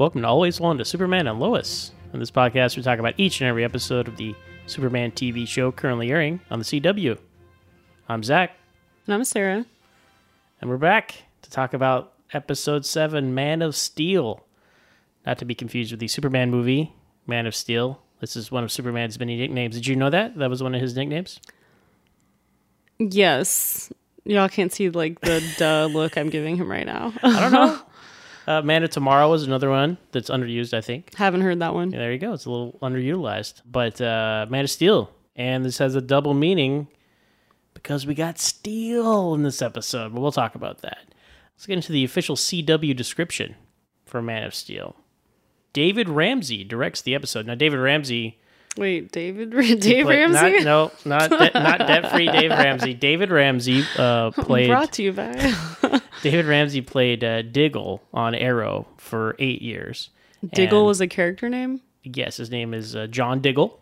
Welcome to Always One to Superman and Lois. In this podcast, we talk about each and every episode of the Superman TV show currently airing on the CW. I'm Zach, And I'm Sarah. and we're back to talk about episode 7, Man of Steel. Not to be confused with the Superman movie, Man of Steel. This is one of Superman's many nicknames. Did you know that? That was one of his nicknames? Yes. Y'all can't see like the duh look I'm giving him right now. I don't know. uh, Man of Tomorrow was another one that's underused, I think. Haven't heard that one. Yeah, there you go. It's a little underutilized. But uh, Man of Steel. And this has a double meaning because we got steel in this episode. But we'll talk about that. Let's get into the official CW description for Man of Steel. David Ramsey directs the episode. Now, David Ramsey. Wait, David Dave played- Ramsey? Not, no, not de- not debt free Dave Ramsey. David Ramsey uh, played. Brought to you by David Ramsey played uh, Diggle on Arrow for eight years. Diggle And- was a character name? Yes, his name is uh, John Diggle.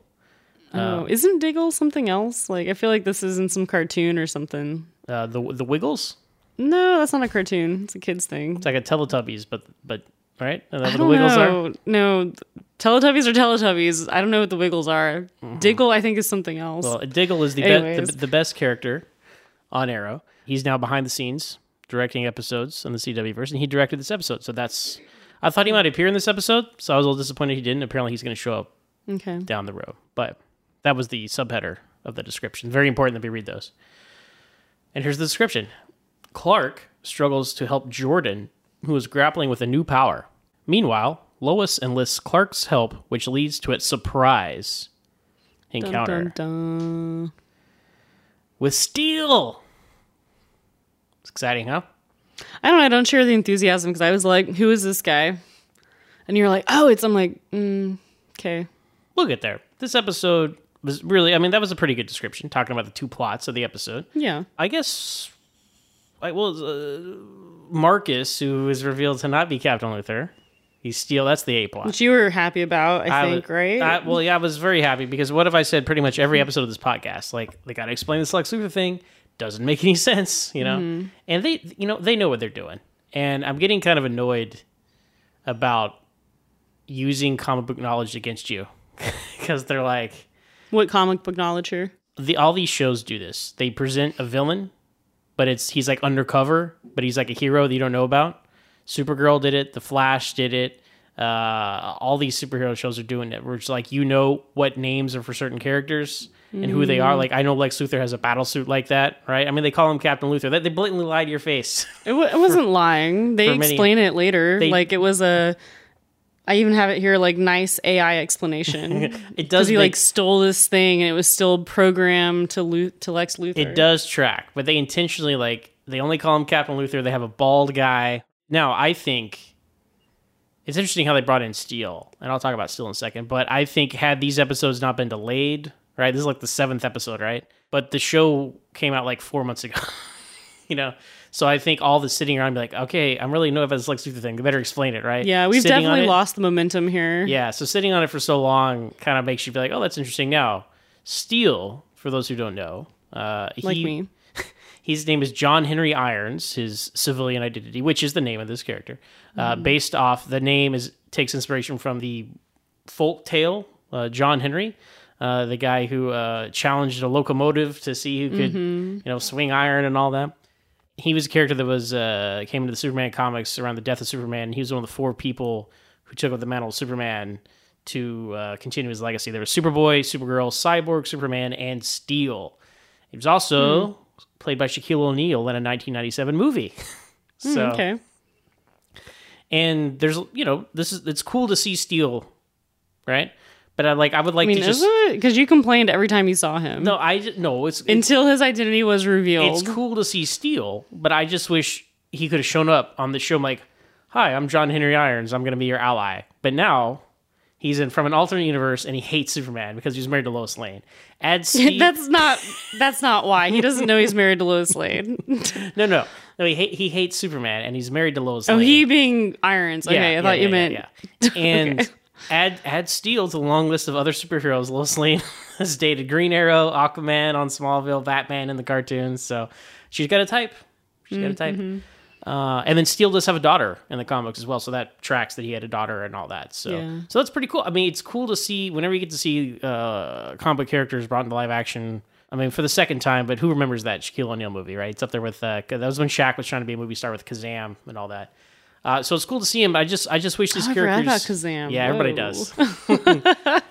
oh, isn't Diggle something else? Like I feel like this is in some cartoon or something. Uh, the the Wiggles. No, that's not a cartoon. It's a kids thing. It's like a Teletubbies, but but right? I what the don't Wiggles are? know. No, Teletubbies are Teletubbies. I don't know what the Wiggles are. Diggle, I think, is something else. Mm-hmm. Well, Diggle is the, be- the the best character on Arrow. He's now behind the scenes directing episodes on the CW version. he directed this episode. So that's. I thought he might appear in this episode, so I was a little disappointed he didn't. Apparently, he's going to show up okay. down the road. But that was the subheader of the description. Very important that we read those. And here's the description Clark struggles to help Jordan, who is grappling with a new power. Meanwhile, Lois enlists Clark's help, which leads to a surprise Dun, encounter dun, dun. with Steel. It's exciting, huh? I don't know. I don't share the enthusiasm because I was like, "Who is this guy?" And you're like, "Oh, it's." I'm like, mm, "Okay." We'll get there. This episode was really, I mean, that was a pretty good description, talking about the two plots of the episode. Yeah. I guess, I well, uh, Marcus, who is revealed to not be Captain Luthor, he's Steel. That's the A plot. Which you were happy about, I, I think, was- right? I- well, yeah, I was very happy because what have I said pretty much every episode of this podcast? Like they got to explain this Lex Luthor thing. Doesn't make any sense, you know. Mm-hmm. And they, you know, they know what they're doing. And I'm getting kind of annoyed about using comic book knowledge against you because they're like what comic book knowledge here? the all these shows do this. They present a villain, but it's he's like undercover, but he's like a hero that you don't know about. Supergirl did it. The Flash did it. Uh, all these superhero shows are doing it. Where it's like you know what names are for certain characters and who they are. Like I know Lex Luthor has a battle suit like that, right? I mean they call him Captain Luthor. They, they blatantly lie to your face. It, w- it wasn't lying. They for many- explain it later. They- like it was a. I even have it here, like nice AI explanation. it does he make, like stole this thing and it was still programmed to Lu- to Lex Luthor. It does track, but they intentionally like they only call him Captain Luthor. They have a bald guy. Now, I think it's interesting how they brought in Steel, and I'll talk about Steel in a second. But I think had these episodes not been delayed, right? This is like the seventh episode, right? But the show came out like four months ago, you know. So I think all the sitting around be like, okay, I'm really know about this Lex Luthor thing. They better explain it, right? Yeah, we've Sitting definitely it- lost the momentum here. yeah, so sitting on it for so long kind of makes you be like, oh, that's interesting. Now, Steel, for those who don't know, uh, Like he, me. His name is John Henry Irons, his civilian identity, which is the name of this character, uh, Mm-hmm. based off the name is takes inspiration from the folk tale uh, John Henry, uh, the guy who uh, challenged a locomotive to see who could Mm-hmm. you know swing iron and all that. He was a character that was uh, came into the Superman comics around the death of Superman. He was one of the four people who took up the mantle of Superman to uh, continue his legacy. There was Superboy, Supergirl, Cyborg, Superman, and Steel. He was also played by Shaquille O'Neal in a 1997 movie. so, Mm, okay. and there's you know this is it's cool to see Steel, right? But I like I would like I mean, to just? Because you complained every time you saw him. no I no it's it's, Until his identity was revealed. it's cool to see Steel, but I just wish he could have shown up on the show. I'm like, hi, I'm John Henry Irons. I'm going to be your ally. But now he's in from an alternate universe and he hates Superman because he's married to Lois Lane. Add Steve. that's not that's not why. He doesn't know he's married to Lois Lane. no, no, no. He ha- he hates Superman and he's married to Lois Lane. oh, he being Irons. Okay, I thought you meant yeah. And add add Steel to the long list of other superheroes. Lois Lane has dated Green Arrow, Aquaman on Smallville, Batman in the cartoons. So she's got a type. She's got a mm-hmm, type. Mm-hmm. Uh, and then Steel does have a daughter in the comics as well, so that tracks that he had a daughter and all that. So, Yeah. so that's pretty cool. I mean, it's cool to see whenever you get to see uh, comic characters brought into live action. I mean, for the second time, but who remembers that Shaquille O'Neal movie, right? It's up there with uh, that was when Shaq was trying to be a movie star with Kazaam and all that. Uh, so it's cool to see him. I just, I just wish these I forgot characters. about Kazaam. Yeah, everybody does.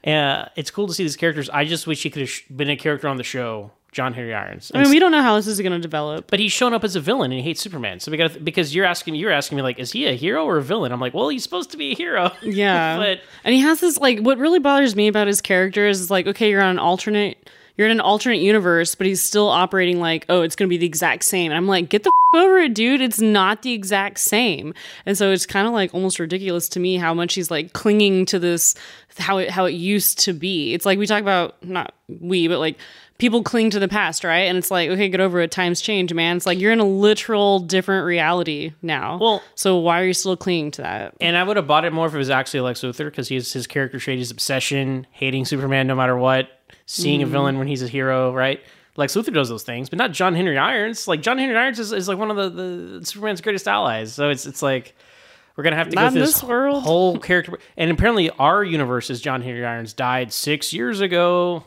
uh, it's cool to see these characters. I just wish he could have been a character on the show, John Henry Irons. I mean, we don't know how this is going to develop. but he's shown up as a villain and he hates Superman. So we got to because you're asking you're asking me like, is he a hero or a villain? I'm like, well, he's supposed to be a hero. Yeah. but And he has this like what really bothers me about his character is like, okay, you're on an alternate you're in an alternate universe, but he's still operating like, oh, it's gonna be the exact same. And I'm like, get the f- over it, dude. It's not the exact same. And so it's kind of like almost ridiculous to me how much he's like clinging to this how it how it used to be. It's like we talk about not we, but like people cling to the past, right? And it's like, okay, get over it. Times change, man. It's like you're in a literal different reality now. Well- so why are you still clinging to that? and I would have bought it more if it was actually Lex Luthor because he's his character trait, is obsession, hating Superman no matter what, seeing a mm. villain when he's a hero, right? Lex Luthor does those things, but not John Henry Irons. Like John Henry Irons is, is like one of the, the Superman's greatest allies. So it's it's like we're gonna have to Not go through this world. whole character. And apparently, our universe is John Henry Irons died six years ago,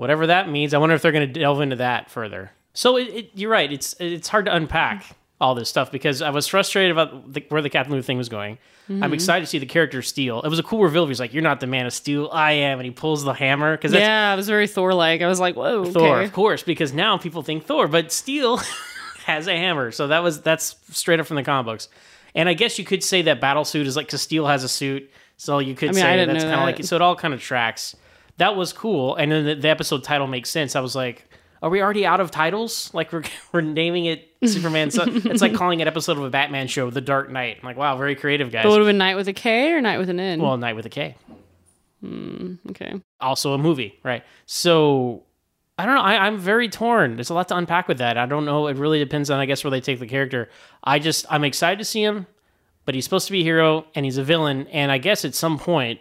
whatever that means. I wonder if they're gonna delve into that further. So it, it, you're right. It's it's hard to unpack all this stuff because I was frustrated about the, where the Captain Luthor thing was going. Mm-hmm. I'm excited to see the character Steel. It was a cool reveal. He's like, "You're not the Man of Steel. I am," and he pulls the hammer because Yeah, it was very Thor like. I was like, whoa, Thor, okay. of course, because now people think Thor, but Steel has a hammer. So that was that's straight up from the comic books. And I guess you could say that battle suit is like because Steel has a suit, so you could I mean, say that's kind of that. like so it all kind of tracks. That was cool, and then the, the episode title makes sense. I was like, are we already out of titles? Like we're we're naming it Superman. so it's like calling an episode of a Batman show The Dark Knight. I'm like, wow, very creative guys. But would have been night with a K or night with an N? well, Night with a K. Hmm, okay. also a movie, right? So I don't know. I, I'm very torn. There's a lot to unpack with that. I don't know. It really depends on, I guess, where they take the character. I just, I'm excited to see him, but he's supposed to be a hero and he's a villain. And I guess at some point,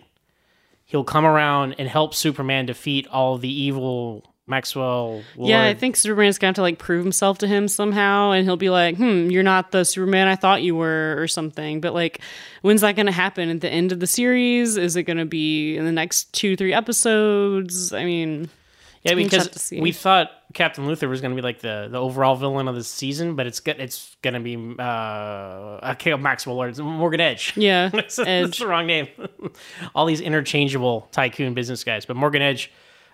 he'll come around and help Superman defeat all the evil Maxwell. Yeah, I think Superman's gonna have to like prove himself to him somehow, and he'll be like, "Hmm, you're not the Superman I thought you were," or something. But like, when's that gonna happen? At the end of the series? Is it gonna be in the next two, three episodes? I mean, Yeah, because have to see. we thought Captain Luthor was going to be like the, the overall villain of the season, but it's it's going to be uh, okay, Maxwell Lord, it's Morgan Edge. yeah, That's, that's the wrong name. all these interchangeable tycoon business guys. But Morgan Edge,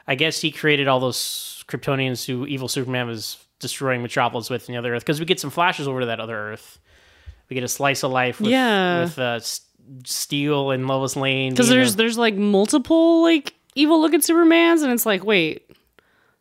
I guess he created all those Kryptonians who evil Superman was destroying Metropolis with in the other Earth. Because we get some flashes over to that other Earth. We get a slice of life with, Yeah. with uh, Steel and Lois Lane. Because there's the- there's like multiple like evil looking Supermans, and it's like, wait,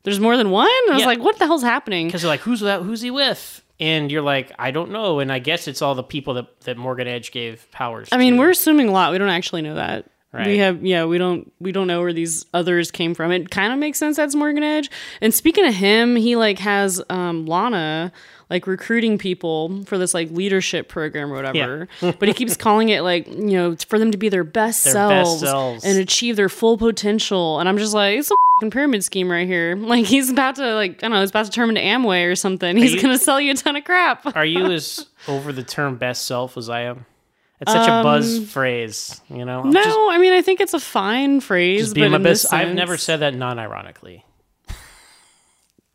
there's more than one. I was Yeah. like, what the hell's happening? because they're like, who's that? Who's he with? And you're like, I don't know. And I guess it's all the people that, that Morgan Edge gave powers. I mean, to. we're assuming a lot. We don't actually know that. Right. We have, yeah, we don't, we don't know where these others came from. It kind of makes sense that's Morgan Edge. And speaking of him, he like has um, Lana like recruiting people for this like leadership program or whatever. but he keeps calling it like you know for them to be their best, Their best selves, selves. and achieve their full potential. And I'm just like, it's a fing pyramid scheme right here. Like he's about to like I don't know, he's about to turn into Amway or something. He's you- gonna sell you a ton of crap. Are you as over the term best self as I am? It's such a buzz phrase, you know? Um, No, Just- I mean I think it's a fine phrase. Being my best. I've never said that non-ironically.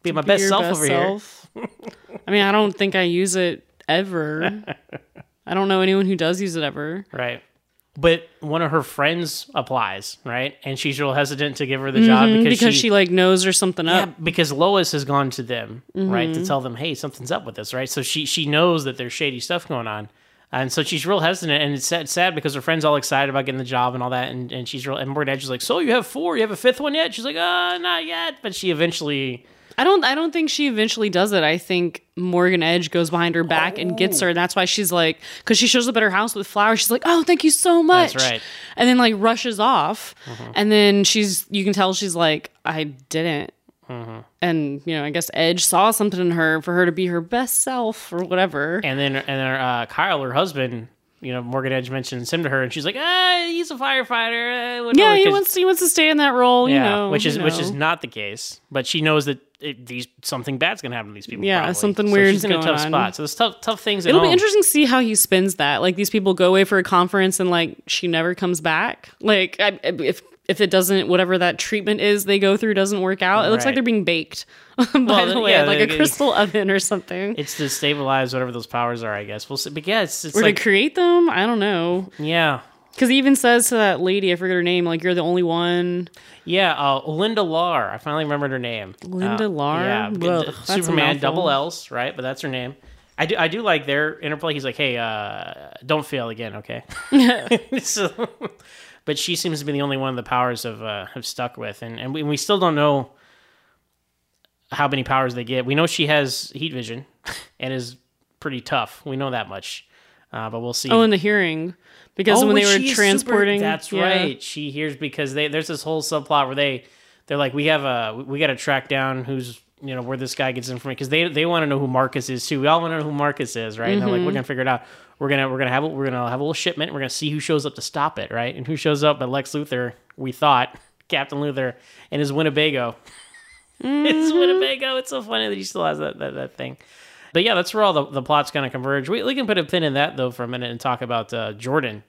Be my be best self best over here. I mean, I don't think I use it ever. I don't know anyone who does use it ever. Right. But one of her friends applies, right? And she's real hesitant to give her the job because, Mm-hmm, because she, like knows there's something yeah, up. because Lois has gone to them, right, Mm-hmm. to tell them, hey, something's up with this, right? So she she knows that there's shady stuff going on. And so she's real hesitant, and it's sad, sad because her friend's all excited about getting the job and all that, and, and she's real. And Morgan Edge is like, "So you have four? You have a fifth one yet?" She's like, "Uh, not yet." But she eventually, I don't. I don't think she eventually does it. I think Morgan Edge goes behind her back and gets her. And that's why she's like, because she shows up at her house with flowers. She's like, "Oh, thank you so much." That's right. And then like rushes off, and then she's. You can tell she's like, "I didn't." And you know, I guess Edge saw something in her for her to be her best self or whatever. and then and then uh, Kyle, her husband, you know Morgan Edge mentions him to her, and she's like, ah, he's a firefighter. Uh, Yeah, he wants he wants to stay in that role. You know, which is you which is not the case. But she knows that it, these something bad's gonna happen to these people. Yeah, probably. something so weird's She's in a tough on. spot. So there's tough tough things. It'll be home. interesting to see how he spins that. Like these people go away for a conference and like she never comes back. Like I, if if it doesn't whatever that treatment is they go through doesn't work out, it looks like they're being baked. By Well, the way, yeah, like a crystal oven or something. It's to stabilize whatever those powers are, I guess. We'll see. But yeah, it's, it's or like to create them, I don't know. yeah, Because he even says to that lady, I forget her name, like you're the only one. yeah. Uh, Linda Larr. I finally remembered her name. Linda Uh, Larr? Yeah, good- Superman, double L's, right? But that's her name. I do. I do like their interplay. He's like, "Hey, uh, don't fail again, okay?" so, but she seems to be the only one the powers have uh, have stuck with, and and we, we still don't know how many powers they get. We know she has heat vision and is pretty tough. We know that much, uh, but we'll see. Oh, in the hearing. Because when they were is super- transporting that's yeah. right. She hears because they there's this whole subplot where they they're like we have a we got to track down who's you know where this guy gets information because they they want to know who Marcus is too. We all want to know who Marcus is, right? And they're like Mm-hmm. we're gonna figure it out. We're gonna we're gonna have a, we're gonna have a little shipment. We're gonna see who shows up to stop it, right? And who shows up? But Lex Luthor, we thought Captain Luthor and his Winnebago. Mm-hmm. It's Winnebago. It's so funny that he still has that that, that thing. But yeah, that's where all the, the plots kind of converge. We, we can put a pin in that though for a minute and talk about uh, Jordan,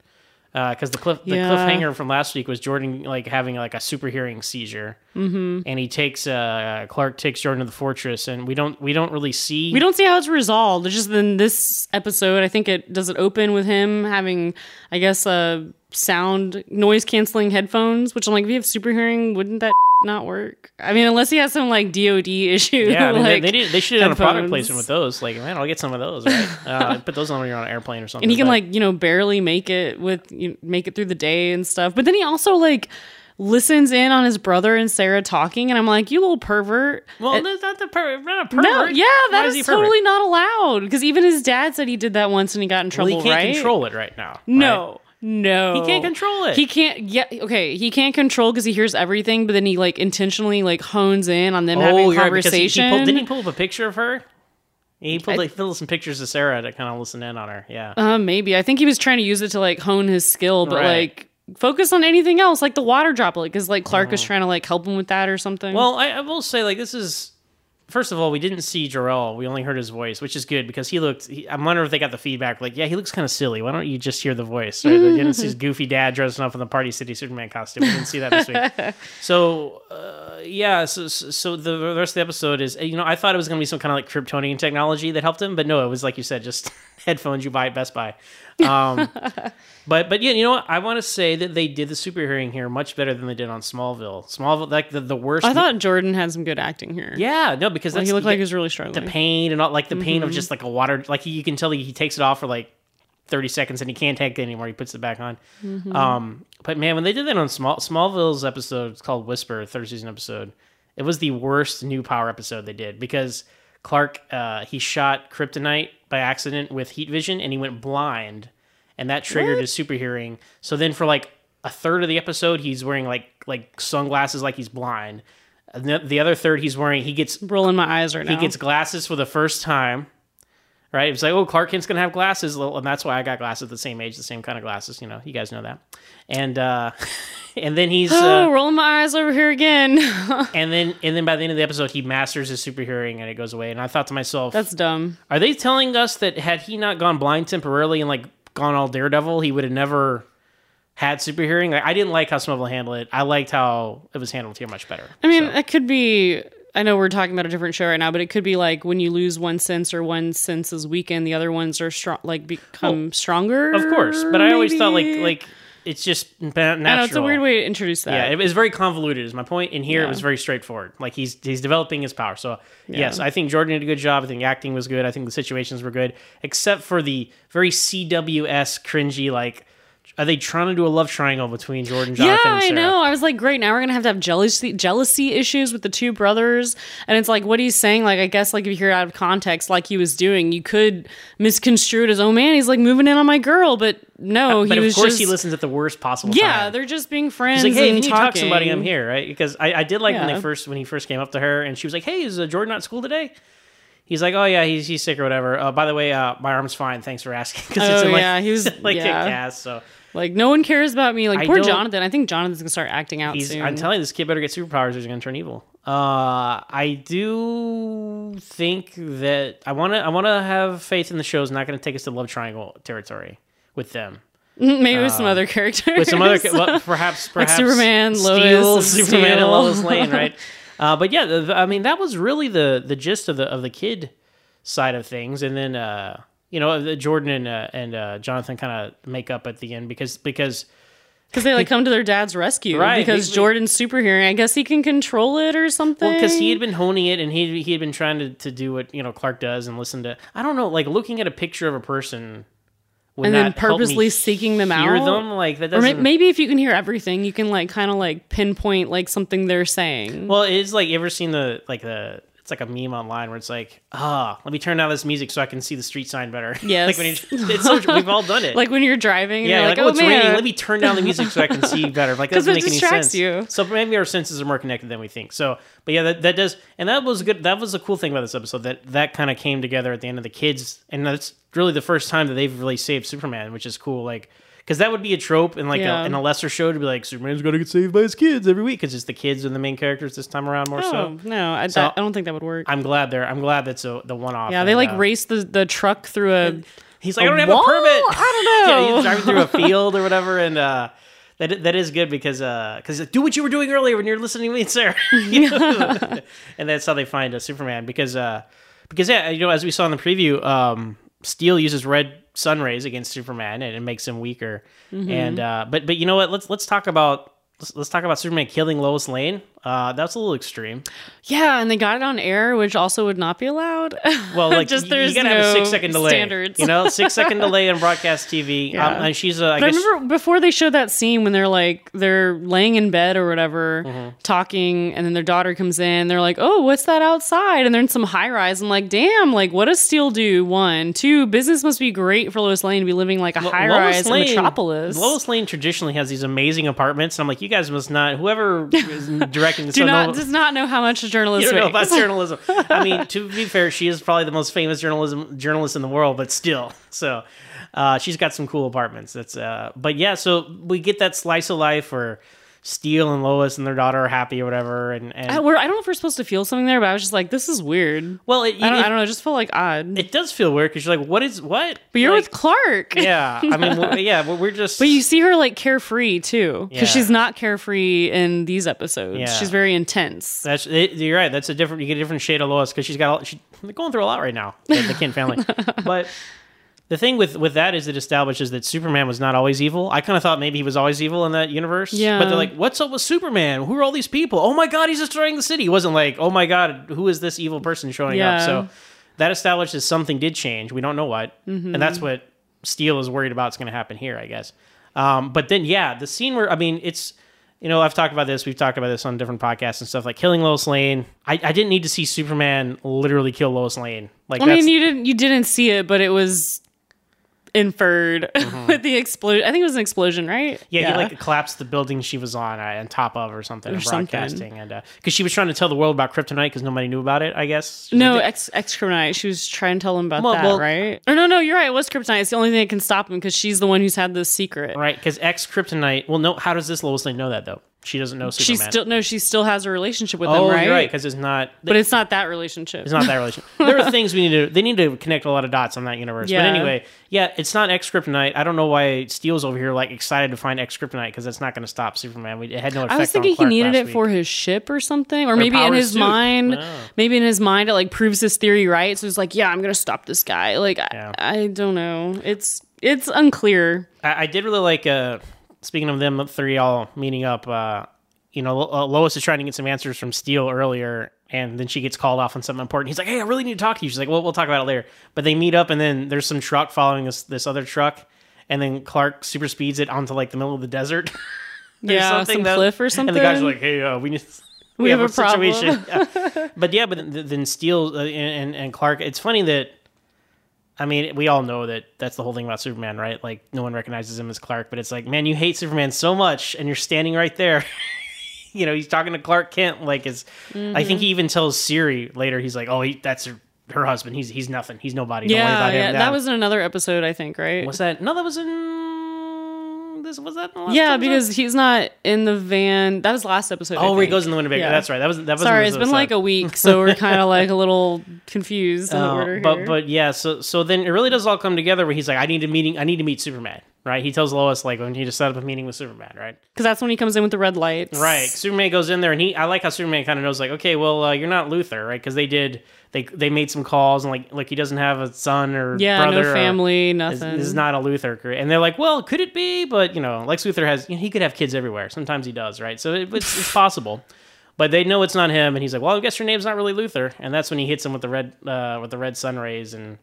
because the cliff the Yeah. cliffhanger from last week was Jordan like having like a super hearing seizure, mm-hmm. and he takes uh, Clark takes Jordan to the fortress, and we don't we don't really see We don't see how it's resolved. It's just in this episode, I think it does it open with him having, I guess, uh, sound noise canceling headphones. Which I'm like, if you have super hearing, wouldn't that not work? I mean, unless he has some like DoD issue. Yeah, I mean, like, they, they, did, they should have done a product placement with those. Like, man, I'll get some of those, right? uh, put those on when you're on an airplane or something. and he can but- like you know barely make it with you know, make it through the day and stuff. But then he also like listens in on his brother and Sarah talking, and I'm like, you little pervert. well, that's not the per- not a pervert. No, yeah, that is is, he a pervert? totally not allowed. Because even his dad said he did that once and he got in Well, trouble. he can't right? control it right now. right? No, He can't control it. He can't. Yeah, okay. He can't control because he hears everything, but then he like intentionally like hones in on them having a Oh, you're right, he- conversation. He, pulled, didn't he pull up a picture of her? He pulled like filled some pictures of Sarah to kind of listen in on her. Yeah. uh, maybe I think he was trying to use it to like hone his skill, but Right. like focus on anything else, like the water droplet, because like Clark was trying to like help him with that or something. Uh-huh. Well, I, I will say, like, this is first of all, we didn't see Jor-El. We only heard his voice, which is good because he looked. He, I'm wondering if they got the feedback. Like, yeah, he looks kind of silly. Why don't you just hear the voice? Right? You didn't see his goofy dad dressing up in the Party City Superman costume. We didn't see that this week. So, uh, yeah. So, so the rest of the episode is, you know, I thought it was going to be some kind of like Kryptonian technology that helped him, but no, it was like you said, just headphones you buy at Best Buy. Um, but but yeah, you know what? I want to say that they did the super hearing here much better than they did on Smallville. Smallville, like the, the worst. I thought Jordan had some good acting here. Yeah, no, because Like, he looked like he was really struggling. the pain and all, like the pain Mm-hmm. of just like a water, like he, you can tell he, he takes it off for like thirty seconds and he can't take it anymore. He puts it back on. Mm-hmm. Um, but man, when they did that on Small Smallville's episode, it's called Whisper, third season episode. It was the worst new power episode they did because Clark uh, he shot Kryptonite by accident with heat vision and he went blind, and that triggered What? his super hearing. So then for like a third of the episode, he's wearing like like sunglasses like he's blind. And the, the other third, he's wearing he gets rolling my eyes right now. he gets glasses for the first time. Right? It's like, oh, Clark Kent's gonna have glasses, and that's why I got glasses at the same age, the same kind of glasses. You know, you guys know that. And uh, and then he's oh, uh, rolling my eyes over here again. and then and then by the end of the episode, he masters his super hearing and it goes away. And I thought to myself, That's dumb. are they telling us that had he not gone blind temporarily and like gone all Daredevil, he would have never had super hearing? Like, I didn't like how Smallville handled it. I liked how it was handled here much better. I mean, So- it could be. I know we're talking about a different show right now, but it could be like when you lose one sense or one sense is weakened, the other ones are strong, like become stronger. of course, but I always thought like like it's just natural. I know it's a weird way to introduce that. Yeah, it was very convoluted. Is my point. In here, it was very straightforward. Like he's he's developing his power. So yes, I think Jordan did a good job. I think the acting was good. I think the situations were good, except for the very CWS cringy like. Are they trying to do a love triangle between Jordan, Yeah, Jonathan, and I know. I was like, great. Now we're gonna have to have jealousy jealousy issues with the two brothers, and it's like what he's saying. Like, I guess like if you hear it out of context, like he was doing, you could misconstrue it as, oh man, he's like moving in on my girl, but no, But he of course, just he listens at the worst possible yeah, time. they're just being friends. He's like, hey, and you talk to somebody, I'm here, right? Because I, I did like when they first when he first came up to her and she was like, hey, is uh, Jordan at school today? he's like, "Oh yeah, he's he's sick or whatever." Uh, by the way, uh, my arm's fine. Thanks for asking. Because Oh, in, like, yeah, he was- like yeah. a cast. So Like no one cares about me. Like I poor don't- Jonathan. I think Jonathan's gonna start acting out he's. soon. I'm telling you, this kid better get superpowers or he's gonna turn evil. Uh, I do think that I want to. I want to have faith in the show's not going to take us to love triangle territory with them. Maybe with some other characters. with some other well, perhaps perhaps Superman, Lois, and Superman, and Steel. Lois Lane, right? Uh, but yeah, the, the- I mean that was really the the gist of the of the kid side of things, and then uh, you know Jordan and uh, and uh, Jonathan kind of make up at the end because because because they like come to their dad's rescue. Right, Because they- Jordan's superhearing. I guess he can control it or something. because he had been honing it and he he had been trying to, to do what you know Clark does and listen to I don't know like looking at a picture of a person and then not help me purposely seeking them hear out. them like that Or doesn't maybe if you can hear everything, you can like kind of like pinpoint like something they're saying. Well, it is like you ever seen the like the it's like a meme online where it's like ah let me turn down this music so I can see the street sign better. Yes. like when you, it's so, we've all done it. like when you're driving, and yeah, you're like, like, oh, oh, it's man. raining. Let me turn down the music so I can see better. Like that doesn't make any sense. you. So maybe our senses are more connected than we think. So, but yeah, that, that does, and that was good. That was the cool thing about this episode that that kind of came together at the end of the kids, and that's really the first time that they've really saved Superman, which is cool. Like. Because that would be a trope in like Yeah. a, in a lesser show to be like Superman's got to get saved by his kids every week because it's the kids and the main characters this time around more Oh so. no, I, So- I don't think that would work. I'm glad they're I'm glad that's a, the one off. yeah, they like race the the truck through a. He's like, a I don't have a permit. I don't know. yeah, he's driving through a field or whatever, and uh, that that is good because because do what you were doing earlier when you're listening to me and Sarah, You know? and that's how they find a Superman because uh because yeah you know as we saw in the preview um Steel uses red sun rays against Superman and it makes him weaker Mm-hmm. and uh but but you know what let's let's talk about. Let's, let's talk about Superman killing Lois Lane. Uh, that's a little extreme. Yeah, and they got it on air, which also would not be allowed. Well, like just you, there's you gotta have a six second delay. standards. You know, six second delay on broadcast TV. Yeah. Um, and she's, uh, I But I remember before they showed that scene when they're like they're laying in bed or whatever, Mm-hmm. talking, and then their daughter comes in. They're like, "Oh, what's that outside?" And they're in some high rise. I'm like, "Damn! Like, what does Steel do? One, two. Business must be great for Lois Lane to be living like a high Lois rise Lane- Metropolis." Lois Lane traditionally has these amazing apartments. And I'm like, you guys must not. Whoever is do don't not know- does not know how much a journalist you know about journalism. I mean, to be fair, she is probably the most famous journalism journalist in the world, but still, so uh, she's got some cool apartments. That's, uh, but yeah, so we get that slice of life where Steel and Lois and their daughter are happy or whatever, and and I, we're, I don't know if we're supposed to feel something there, but I was just like, "This is weird." well, it, I don't, it, I don't know. It just felt like odd. it does feel weird because you're like, what is what? but you're Like, with Clark. yeah. I mean, we're- yeah, we're we're just. But you see her like carefree too, because Yeah. she's not carefree in these episodes. Yeah. She's very intense. That's it, you're right. That's a different. You get a different shade of Lois because she's got. All, she, they're going through a lot right now. The, the Kent family, but the thing with with that is it establishes that Superman was not always evil. I kind of thought maybe he was always evil in that universe. Yeah. But they're like, what's up with Superman? Who are all these people? Oh my God, he's destroying the city. He wasn't like, oh my God, who is this evil person showing Yeah. up? So that establishes something did change. We don't know what, Mm-hmm. and that's what Steel is worried about is going to happen here, I guess. Um, but then, yeah, the scene where I mean, it's you know, I've talked about this. We've talked about this on different podcasts and stuff. Like killing Lois Lane. I, I didn't need to see Superman literally kill Lois Lane. Like I mean, you didn't you didn't see it, but it was inferred with the explosion. I think it was an explosion, right? Mm-hmm. yeah, he like collapsed the building she was on uh, on top of or something, Or something. broadcasting, and because she was trying to tell the world about kryptonite because nobody knew about it. I guess. She no ex ex kryptonite. She was trying to tell him about Well, that, well- right? Or no, no, you're right. It was kryptonite. It's the only thing that can stop him because she's the one who's had the secret. right? Because ex kryptonite. Well, no. How does this Lois Lane know that though? She doesn't know She Superman. still no, she still has a relationship with oh, him, right? you're right. Because it's not. but it's not that relationship. It's not that relationship. there are things we need to. They need to connect a lot of dots on that universe. Yeah. But anyway, yeah, it's not X Kryptonite. I don't know why Steel's over here like excited to find X Kryptonite because that's not going to stop Superman. We, it had no effect. I was thinking he needed it week. for his ship or something, or maybe in his suit. mind. Oh. Maybe in his mind, it like proves his theory right. So it's like, yeah, I'm gonna stop this guy. Like, Yeah. I, I don't know. It's it's unclear. I, I did really like. Uh, speaking of them three all meeting up, uh, you know, Lo- uh, Lois is trying to get some answers from Steel earlier, and then she gets called off on something important. He's like, "Hey, I really need to talk to you." She's like, "Well, we'll talk about it later." But they meet up, and then there's some truck following this this other truck, and then Clark super speeds it onto like the middle of the desert. Yeah, something some that- cliff or something. And the guys are like, "Hey, uh, we need." We, have a problem." Yeah. but yeah, but then, then Steel uh, and, and Clark. It's funny that I mean, we all know that that's the whole thing about Superman, right? Like, no one recognizes him as Clark, but it's like, man, you hate Superman so much, and you're standing right there. you know, he's talking to Clark Kent. Like, is I think he mm-hmm. even tells Siri later. He's like, oh, he, that's her husband. He's he's nothing. He's nobody. Don't worry Yeah, about yeah. him. That was in another episode, I think, right? was that no, that was in this was that in the last yeah, episode? because he's not in the van. That was last episode. Oh, where he goes in the Winnebago. Yeah. That's right. That was that was Sorry, it's been like a week, so we're kind of like a little confused in the Uh, but here. but yeah, so so then it really does all come together where he's like, I need a meeting. I need to meet Superman. Right? He tells Lois like when he just set up a meeting with Superman. Right? because that's when he comes in with the red lights. Right. Superman goes in there, and he. I like how Superman kind of knows, like, okay, well, uh, you're not Luthor, right? Because they did. They they made some calls, and like like he doesn't have a son or Yeah, brother. no family, nothing. this is not a Luthor, and they're like, "Well, could it be?" But you know, Lex Luthor has you know, he could have kids everywhere. Sometimes he does, right? So it, it's, it's possible, but they know it's not him, and he's like, "Well, I guess your name's not really Luthor," and that's when he hits him with the red uh, with the red sun rays, and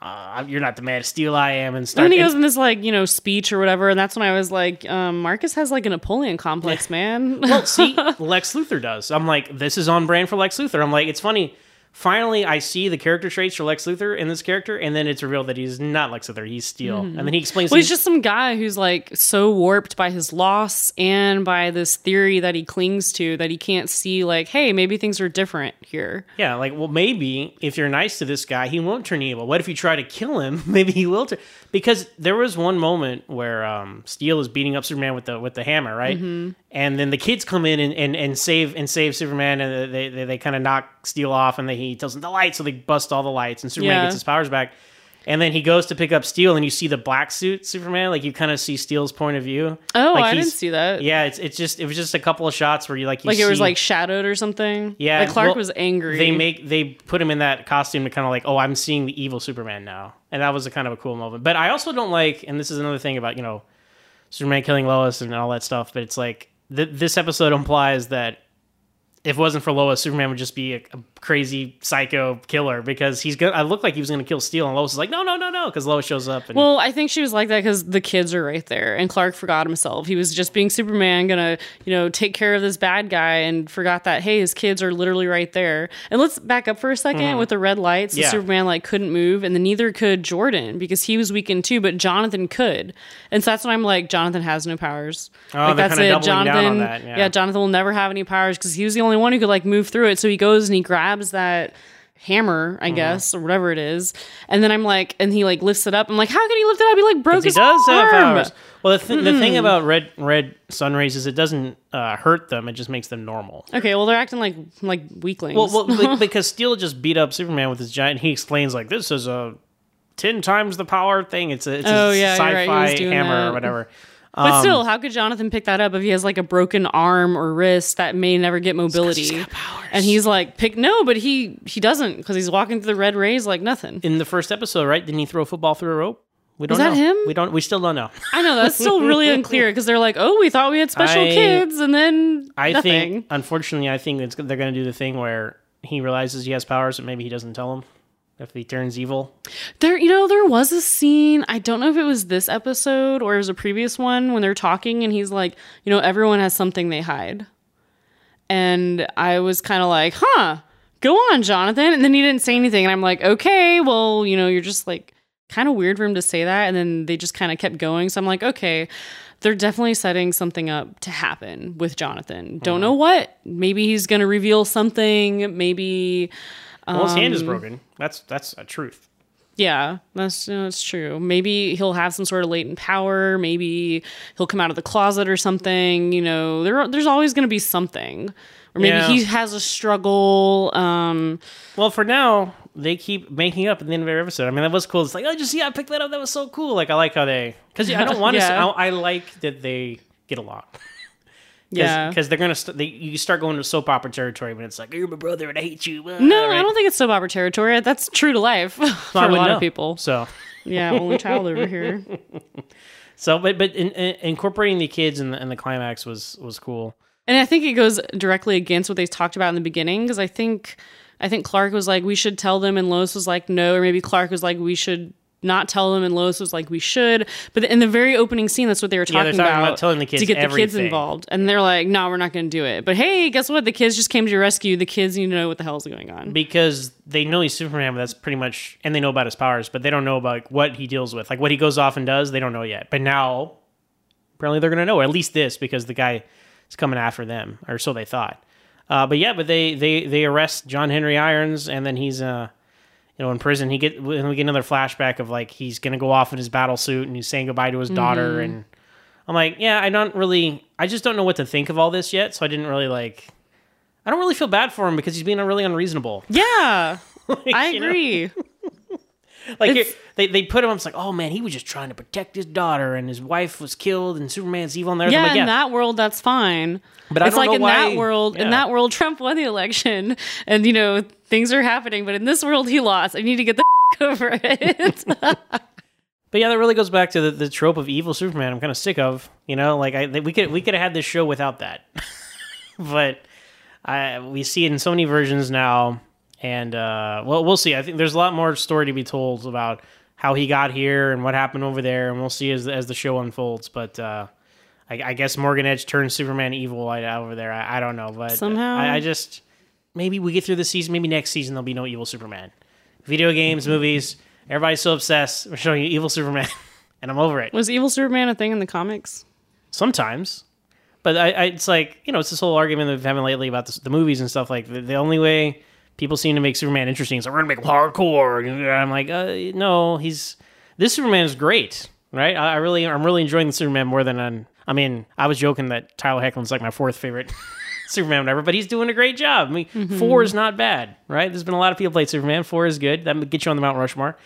uh, you're not the man of steel I am, and And then he goes in this like you know speech or whatever, and that's when I was like, um, Marcus has like a Napoleon complex, man. well, see, Lex Luthor does. I'm like, this is on brand for Lex Luthor. I'm like, it's funny. Finally, I see the character traits for Lex Luthor in this character, and then it's revealed that he's not Lex Luthor. He's Steel, and then he explains. Mm-hmm. well, he's he's- just some guy who's like so warped by his loss and by this theory that he clings to that he can't see like, hey, maybe things are different here. Yeah, like, well, maybe if you're nice to this guy, he won't turn evil. What if you try to kill him? Maybe he will turn. Because there was one moment where um, Steel is beating up Superman with the with the hammer, right? Mm-hmm. And then the kids come in and, and, and save and save Superman, and they they, they kind of knock Steel off, and then he tells them the lights, so they bust all the lights, and Superman Yeah. gets his powers back. And then he goes to pick up Steel, and you see the black suit Superman, like you kind of see Steel's point of view. Oh, like I didn't see that. Yeah, it's it's just it was just a couple of shots where you like you like it was like shadowed or something. yeah, like Clark well, was angry. They make they put him in that costume to kind of like, oh, I'm seeing the evil Superman now, and that was a kind of a cool moment. But I also don't like, and this is another thing about you know, Superman killing Lois and all that stuff. But it's like th- this episode implies that if it wasn't for Lois, Superman would just be a, a crazy psycho killer because he's gonna. I looked like he was gonna kill Steel, and Lois is like, no, no, no, no, because Lois shows up. And, Well, I think she was like that because the kids are right there, and Clark forgot himself. He was just being Superman, gonna you know take care of this bad guy, and forgot that hey, his kids are literally right there. And let's back up for a 2nd with the red lights. So Mm-hmm. Yeah. Superman like couldn't move, and then neither could Jordan because he was weakened too, but Jonathan could. And so that's when I'm like, Jonathan has no powers. Oh, like that's it. doubling down on Jonathan, that, yeah. Jonathan will never have any powers because he was the only one who could like move through it. So he goes and he grabs that hammer. I guess, or whatever it is. And then I'm like, and he like lifts it up. I'm like, how can he lift it up? He like broke he his does have arm. powers. Well, the, th- the thing about red red sun rays is it doesn't uh, hurt them; it just makes them normal. Okay, well they're acting like like weaklings. Well, well be- because Steel just beat up Superman with his giant. He explains like this is a ten times the power thing. It's a, it's Oh, a yeah, right. He sci-fi doing hammer that. or whatever. But um, still, how could Jonathan pick that up if he has like a broken arm or wrist that may never get mobility? And he's like, pick no, but he he doesn't because he's walking through the red rays like nothing. In the first episode, right? Didn't he throw a football through a rope? We don't that know. him? We don't. We still don't know. I know that's still really unclear because they're like, oh, we thought we had special I- kids, and then I nothing. think, unfortunately, I think it's, they're going to do the thing where he realizes he has powers, and maybe he doesn't tell him if he turns evil. There, you know, there was a scene. I don't know if it was this episode or it was a previous one when they're talking, and he's like, you know, everyone has something they hide, and I was kind of like, huh, go on, Jonathan. And then he didn't say anything, and I'm like, okay, well, you know, you're just like kind of weird for him to say that, and then they just kind of kept going. So I'm like, okay. They're definitely setting something up to happen with Jonathan. Don't mm-hmm. know what. Maybe he's going to reveal something. Maybe Well, his hand is Um, broken. That's that's a truth. yeah, that's you know, that's true. Maybe he'll have some sort of latent power. Maybe he'll come out of the closet or something. You know, there there's always going to be something, or maybe Yeah. he has a struggle. Um, Well, for now, they keep making up at the end of every episode. I mean, that was cool. It's like, oh, just yeah, I picked that up. That was so cool. Like, I like how they because I don't want to. Yeah. I, I like that they get along. Yeah. because they're gonna st- they, you start going to soap opera territory when it's like you're my brother and I hate you. no, I don't think it's soap opera territory. That's true to life for a lot know. of people. So Yeah, only child over here. so but but in, in, incorporating the kids in the, in the climax was was cool. And I think it goes directly against what they talked about in the beginning because I think I think Clark was like we should tell them and Lois was like no or maybe Clark was like we should not tell them and Lois was like we should. But in the very opening scene that's what they were Yeah, talking, they're talking about, about telling the kids to get the kids involved. And they're like no we're not going to do it. But hey guess what? The kids just came to your rescue. The kids need to know what the hell's going on. Because they know he's Superman, but that's pretty much, and they know about his powers, but they don't know about like, what he deals with, like what he goes off and does. They don't know yet, but now apparently they're gonna know, or at least this, because the guy is coming after them, or so they thought. Uh, but yeah, but they they they arrest John Henry Irons, and then he's uh you know, in prison, he get we get another flashback of like he's gonna go off in his battle suit and he's saying goodbye to his daughter, mm-hmm. and I'm like, yeah, I don't really, I just don't know what to think of all this yet, so I didn't really like. I don't really feel bad for him because he's being really unreasonable. Yeah, Like, I agree. Like here- they they put him. It's like, oh man, he was just trying to protect his daughter, and his wife was killed, and Superman's evil. And Yeah, like, yeah. in that world, that's fine. But I it's don't like know in why- that world, in that world, Trump won the election, and you know things are happening. But in this world, he lost. I need to get the over it. But yeah, that really goes back to the, the trope of evil Superman. I'm kind of sick of. You know, like I we could we could have had this show without that, but I we see it in so many versions now, and uh, well, we'll see. I think there's a lot more story to be told about how he got here and what happened over there, and we'll see as as the show unfolds. But uh, I, I guess Morgan Edge turned Superman evil over there. I, I don't know, but Somehow. I, I just maybe we get through the season. Maybe next season there'll be no evil Superman. Video games, movies, everybody's so obsessed. We're showing you evil Superman, and I'm over it. Was evil Superman a thing in the comics? Sometimes, but I, I it's like you know it's this whole argument that we've having lately about the, the movies and stuff. Like the, the only way people seem to make Superman interesting is like, we're gonna make him hardcore. And I'm like, uh, no, he's this Superman is great, right? I, I really, I'm really enjoying the Superman more than I'm. I mean, I was joking that Tyler Hoechlin's like my fourth favorite Superman, whatever, but he's doing a great job. I mean, four is not bad, right? There's been a lot of people played Superman. Four is good. That would get you on the Mount Rushmore.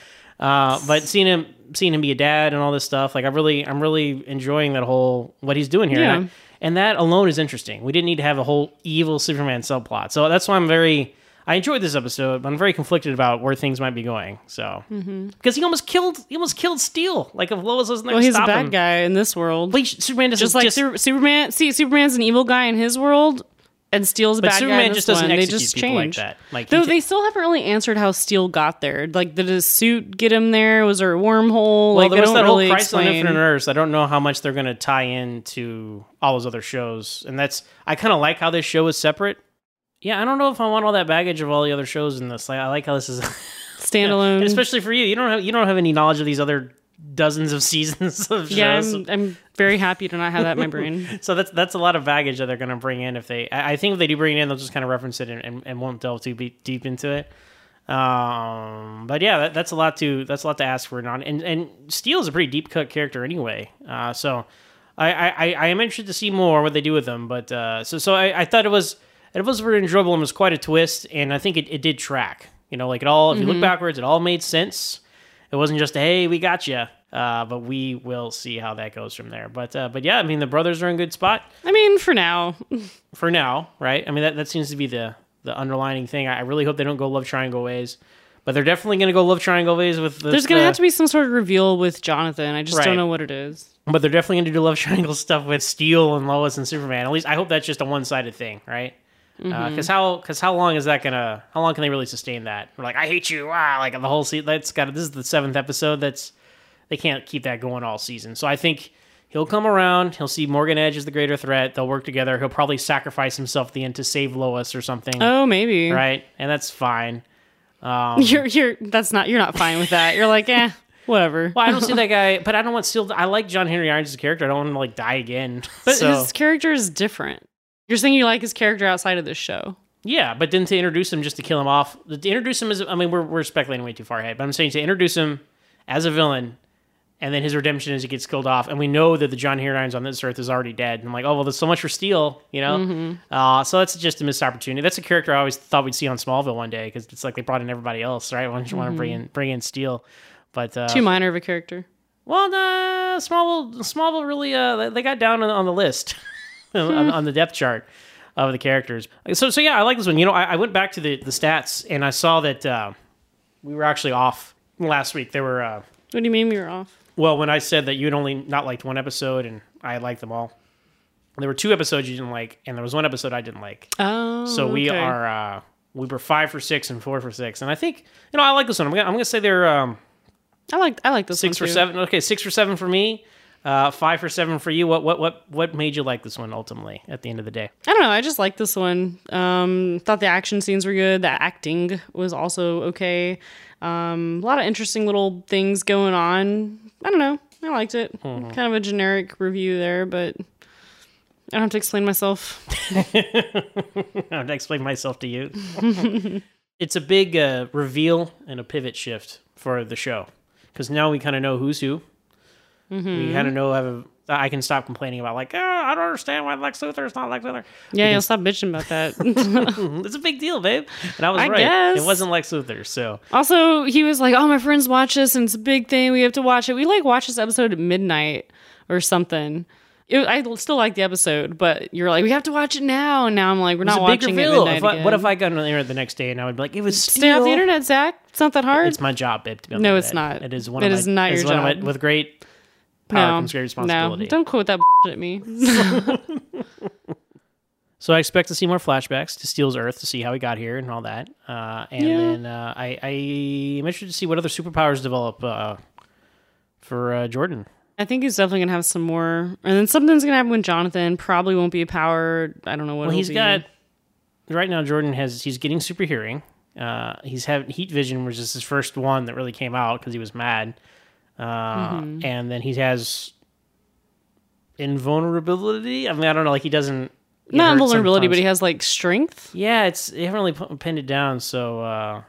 Uh, but seeing him, seeing him be a dad and all this stuff, like I really, I'm really enjoying that whole what he's doing here. Yeah. And, I- and that alone is interesting. We didn't need to have a whole evil Superman subplot. So that's why I'm very. I enjoyed this episode, but I'm very conflicted about where things might be going. So because he almost killed, he almost killed Steel. Like if Lois wasn't there, Well, he's a bad him. guy in this world. Like Superman doesn't just like Su- Superman. See, Superman's an evil guy in his world, and Steel's but bad guy Superman in just doesn't one. They just people change. like that. Like Though they still haven't really answered how Steel got there. Like, did his suit get him there? Was there a wormhole? Well, like, there was that really whole Crisis on. Infinite Earths. I don't know how much they're going to tie into all those other shows, and that's I kind of like how this show is separate. Yeah, I don't know if I want all that baggage of all the other shows in this. Like, I like how this is, Standalone. and especially for you. You don't have you don't have any knowledge of these other dozens of seasons of yeah, shows. I'm, I'm very happy to not have that in my brain. So that's that's a lot of baggage that they're going to bring in. If they, I I think if they do bring it in, they'll just kind of reference it and, and, and won't delve too deep into it. Um, but yeah, that, that's a lot to that's a lot to ask for. Non and and Steel is a pretty deep cut character anyway. Uh, so I, I I am interested to see more what they do with them. But uh, so so I, I thought it was it was very enjoyable and was quite a twist, and I think it, it did track. You know, like it all. If you look backwards, it all made sense. It wasn't just hey, we got you. Uh, but we will see how that goes from there. But uh, but yeah, I mean the brothers are in good spot I mean, for now, for now, right? I mean that, that seems to be the the underlining thing. I really hope they don't go love triangle ways, but they're definitely going to go love triangle ways with. The, there's gonna the- have to be some sort of reveal with Jonathan. I just Right. don't know what it is. but they're definitely going to do love triangle stuff with Steel and Lois and Superman. At least I hope that's just a one sided thing, right? Mm-hmm. Because how because how long is that gonna how long can they really sustain that? We're like I hate you, ah, like the whole season. That's got this is the seventh episode. That's they can't keep that going all season. So I think he'll come around. He'll see Morgan Edge as the greater threat. They'll work together. He'll probably sacrifice himself at the end to save Lois or something, Oh, maybe. right? And that's fine. Um, You're you're that's not you're not fine with that. You're like, eh, whatever. well, I don't see that guy, but I don't want Steel. I like John Henry Irons' character. I don't want him to like die again. But so, his character is different. You're saying you like his character outside of this show. Yeah, but then to introduce him just to kill him off, to introduce him as I mean we're we're speculating way too far ahead, but I'm saying to introduce him as a villain, and then his redemption is he gets killed off, and we know that the John Irons on this earth is already dead. And I'm like, oh well, there's so much for Steel, you know. Uh, so that's just a missed opportunity. That's a character I always thought we'd see on Smallville one day because it's like they brought in everybody else, right? Why don't you want to bring in bring in Steel? But uh, Too minor of a character. well, nah, Smallville, Smallville really, uh, they got down on, on the list, on, on the depth chart of the characters. So, so yeah, I like this one. You know, I, I went back to the, the stats and I saw that uh, we were actually off last week. There were, uh, What do you mean we were off? well, when I said that you'd only not liked one episode and I liked them all, there were two episodes you didn't like, and there was one episode I didn't like. Oh, So we okay. are, uh, we were five for six and four for six, and I think you know I like this one. I'm gonna, I'm gonna say they're um, I like I like this six for seven. Okay, six for seven for me. Uh, five for seven for you. What what what what made you like this one ultimately at the end of the day? I don't know. I just like this one. Um, thought the action scenes were good. The acting was also okay. Um, a lot of interesting little things going on. I don't know. I liked it. Mm-hmm. Kind of a generic review there, but I don't have to explain myself. I have to explain myself to you. it's a big uh, reveal and a pivot shift for the show because now we kind of know who's who. We kind of know. Have a, I can stop complaining about like, oh, I don't understand why Lex Luthor is not Lex Luthor. Yeah, you'll stop bitching about that. Mm-hmm. it's a big deal, babe. And I was I right. guess. It wasn't Lex Luthor. So also, he was like, "Oh, my friends watch this, and it's a big thing. We have to watch it. We like watch this episode at midnight or something." It, I still like the episode, but you're like, "We have to watch it now." And now I'm like, "We're not watching reveal. midnight If I, what if I got on the internet the next day and I would be like, it was stay off the internet, Zach? It's not that hard. It's my job, babe. To be on No, the it's not. It is one. It of is my, not your one of my- job. with great power no, comes great responsibility. no, don't quote that at me. So I expect to see more flashbacks to Steel's Earth to see how he got here and all that. Uh, and Yeah. then uh, I, I am interested to see what other superpowers develop uh, for uh, Jordan. I think he's definitely gonna have some more, and then something's gonna happen with Jonathan. Probably won't be a power. I don't know what. Well, he's be. got right now. Jordan has he's getting super hearing. Uh, he's having heat vision, which is his first one that really came out because he was mad. Uh, Mm-hmm. And then he has invulnerability. I mean, I don't know. Like he doesn't not hurt vulnerability, but he has like strength. yeah, it's they haven't really pu- pinned it down. So uh,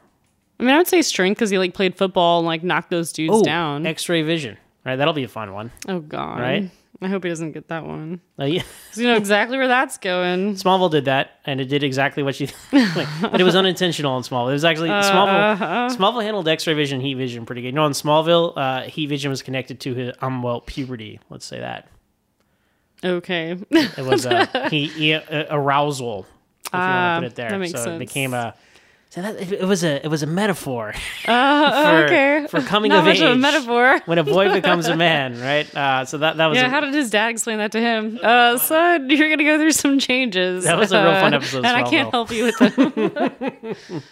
I mean, I would say strength because he like played football and like knocked those dudes oh, down. X-ray vision. Right, that'll be a fun one. oh god, Right? I hope he doesn't get that one. Uh, yeah. you know exactly where that's going. Smallville did that, and it did exactly what you. but it was unintentional in Smallville. It was actually Smallville. uh-huh. Smallville handled X-ray vision, heat vision pretty good. You know, in Smallville, uh, heat vision was connected to his um well puberty. Let's say that Okay, it was uh, he, he uh, arousal. If you want Ah, to put it there, that makes so it sense. became a. So that, it, it was a it was a metaphor uh, for, okay. for coming Not of much age of a metaphor. when a boy becomes a man, right? Uh, so that that was Yeah, a, how did his dad explain that to him? Uh, son, you're gonna go through some changes. That was a real fun Uh, episode and I can't Smallville. help you with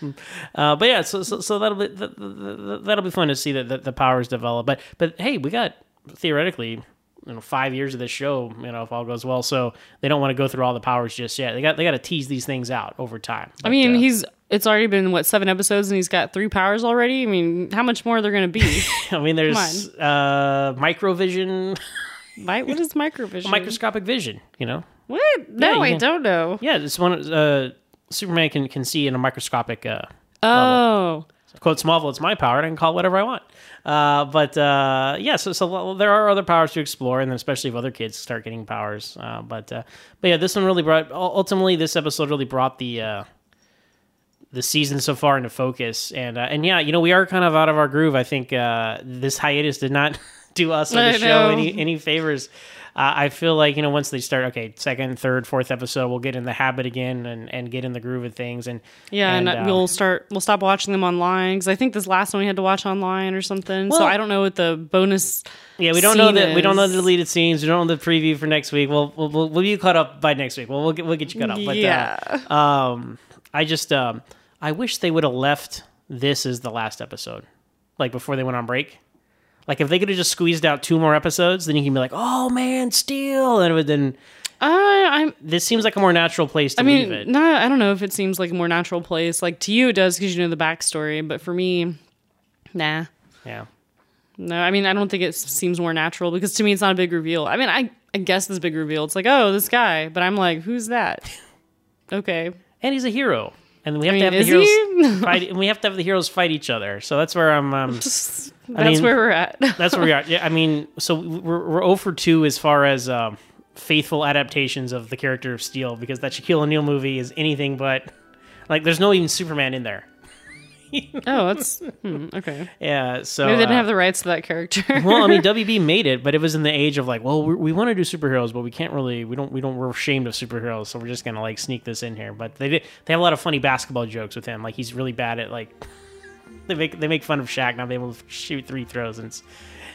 them. Uh, but yeah, so so, so that'll be th- th- th- that'll be fun to see that the, the powers develop. But but hey, we got theoretically you know five years of this show. You know, if all goes well, so they don't want to go through all the powers just yet. They got they got to tease these things out over time. I mean, uh, he's it's already been what seven episodes, and he's got three powers already. I mean, how much more are there gonna be? I mean, there's uh, microvision, Right? What is microvision? microscopic vision. You know, What? No, you I can- don't know. yeah, it's one uh, Superman can can see in a microscopic. Uh, Oh, quote Smallville, it's my power, and I can call it whatever I want. Uh, but uh, yeah, so so there are other powers to explore, and then especially if other kids start getting powers. Uh, but uh, but yeah, this one really brought. Ultimately, this episode really brought the uh, the season so far into focus, and uh, and yeah, you know we are kind of out of our groove. I think uh, this hiatus did not do us I the show any any favors. Uh, I feel like you know once they start, okay, second, third, fourth episode, we'll get in the habit again and, and get in the groove of things. And yeah, and, uh, we'll start. We'll stop watching them online because I think this last one we had to watch online or something. so I don't know what the bonus. Yeah, we don't know that. We don't know the deleted scenes. We don't know the preview for next week. We'll we'll, we'll, we'll be caught up by next week. Well, we'll get we'll get you caught up. But, Yeah. Uh, um, I just um, I wish they would have left this as the last episode, like before they went on break. Like if they could have just squeezed out two more episodes, then you can be like, oh man, Steel, and it would then. I I'm. This seems like a more natural place to I leave mean, it. no, I don't know if it seems like a more natural place. Like to you, it does because you know the backstory. But for me, nah. Yeah. No, I mean I don't think it seems more natural because to me it's not a big reveal. I mean I I guess this big reveal. It's like oh this guy, but I'm like who's that? Okay, And he's a hero, and we have I to have the heroes he? fight. And we have to have the heroes fight each other. So that's where I'm. Um, That's mean- where we're at. That's where we are. Yeah, I mean, so we're we're 0 for two as far as um, faithful adaptations of the character of Steel because that Shaquille O'Neal movie is anything but like. There's no even Superman in there. oh, that's hmm, okay. Yeah, so Maybe they didn't uh, have the rights to that character. well, I mean, WB made it, but it was in the age of like, well, we, we want to do superheroes, but we can't really. We don't. We don't. We're ashamed of superheroes, so we're just gonna like sneak this in here. But they did. They have a lot of funny basketball jokes with him. Like he's really bad at like. They make they make fun of Shaq not being able to shoot three throws, and it's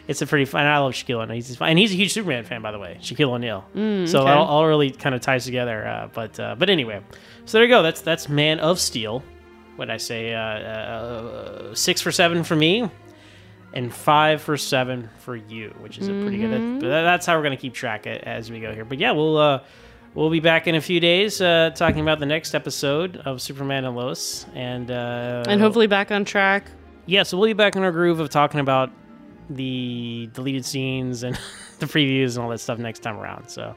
it's a pretty fun. I love Shaquille O'Neal. He's and he's a huge Superman fan, by the way. Shaquille O'Neal. so Mm, okay. all, all really kind of ties together. Uh, but uh, but anyway, so there you go. That's that's Man of Steel. What I say? Uh, uh, six for seven for me and five for seven for you, which is a pretty good. Mm-hmm. That, that's how we're gonna keep track as we go here. But yeah, we'll uh, we'll be back in a few days uh, talking about the next episode of Superman and Lois, and uh, and hopefully back on track. yeah, so we'll be back in our groove of talking about the deleted scenes and the previews and all that stuff next time around. So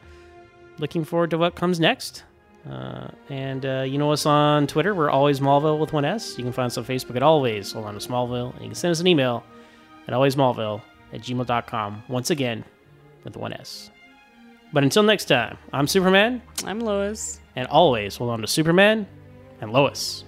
looking forward to what comes next. Uh, and uh, you know us on Twitter. We're always Smallville with one S. You can find us on Facebook at always hold on to Smallville. And you can send us an email at alwaysmallville at gmail.com. Once again, with one S. But until next time, I'm Superman, I'm Lois. and always hold on to Superman and Lois.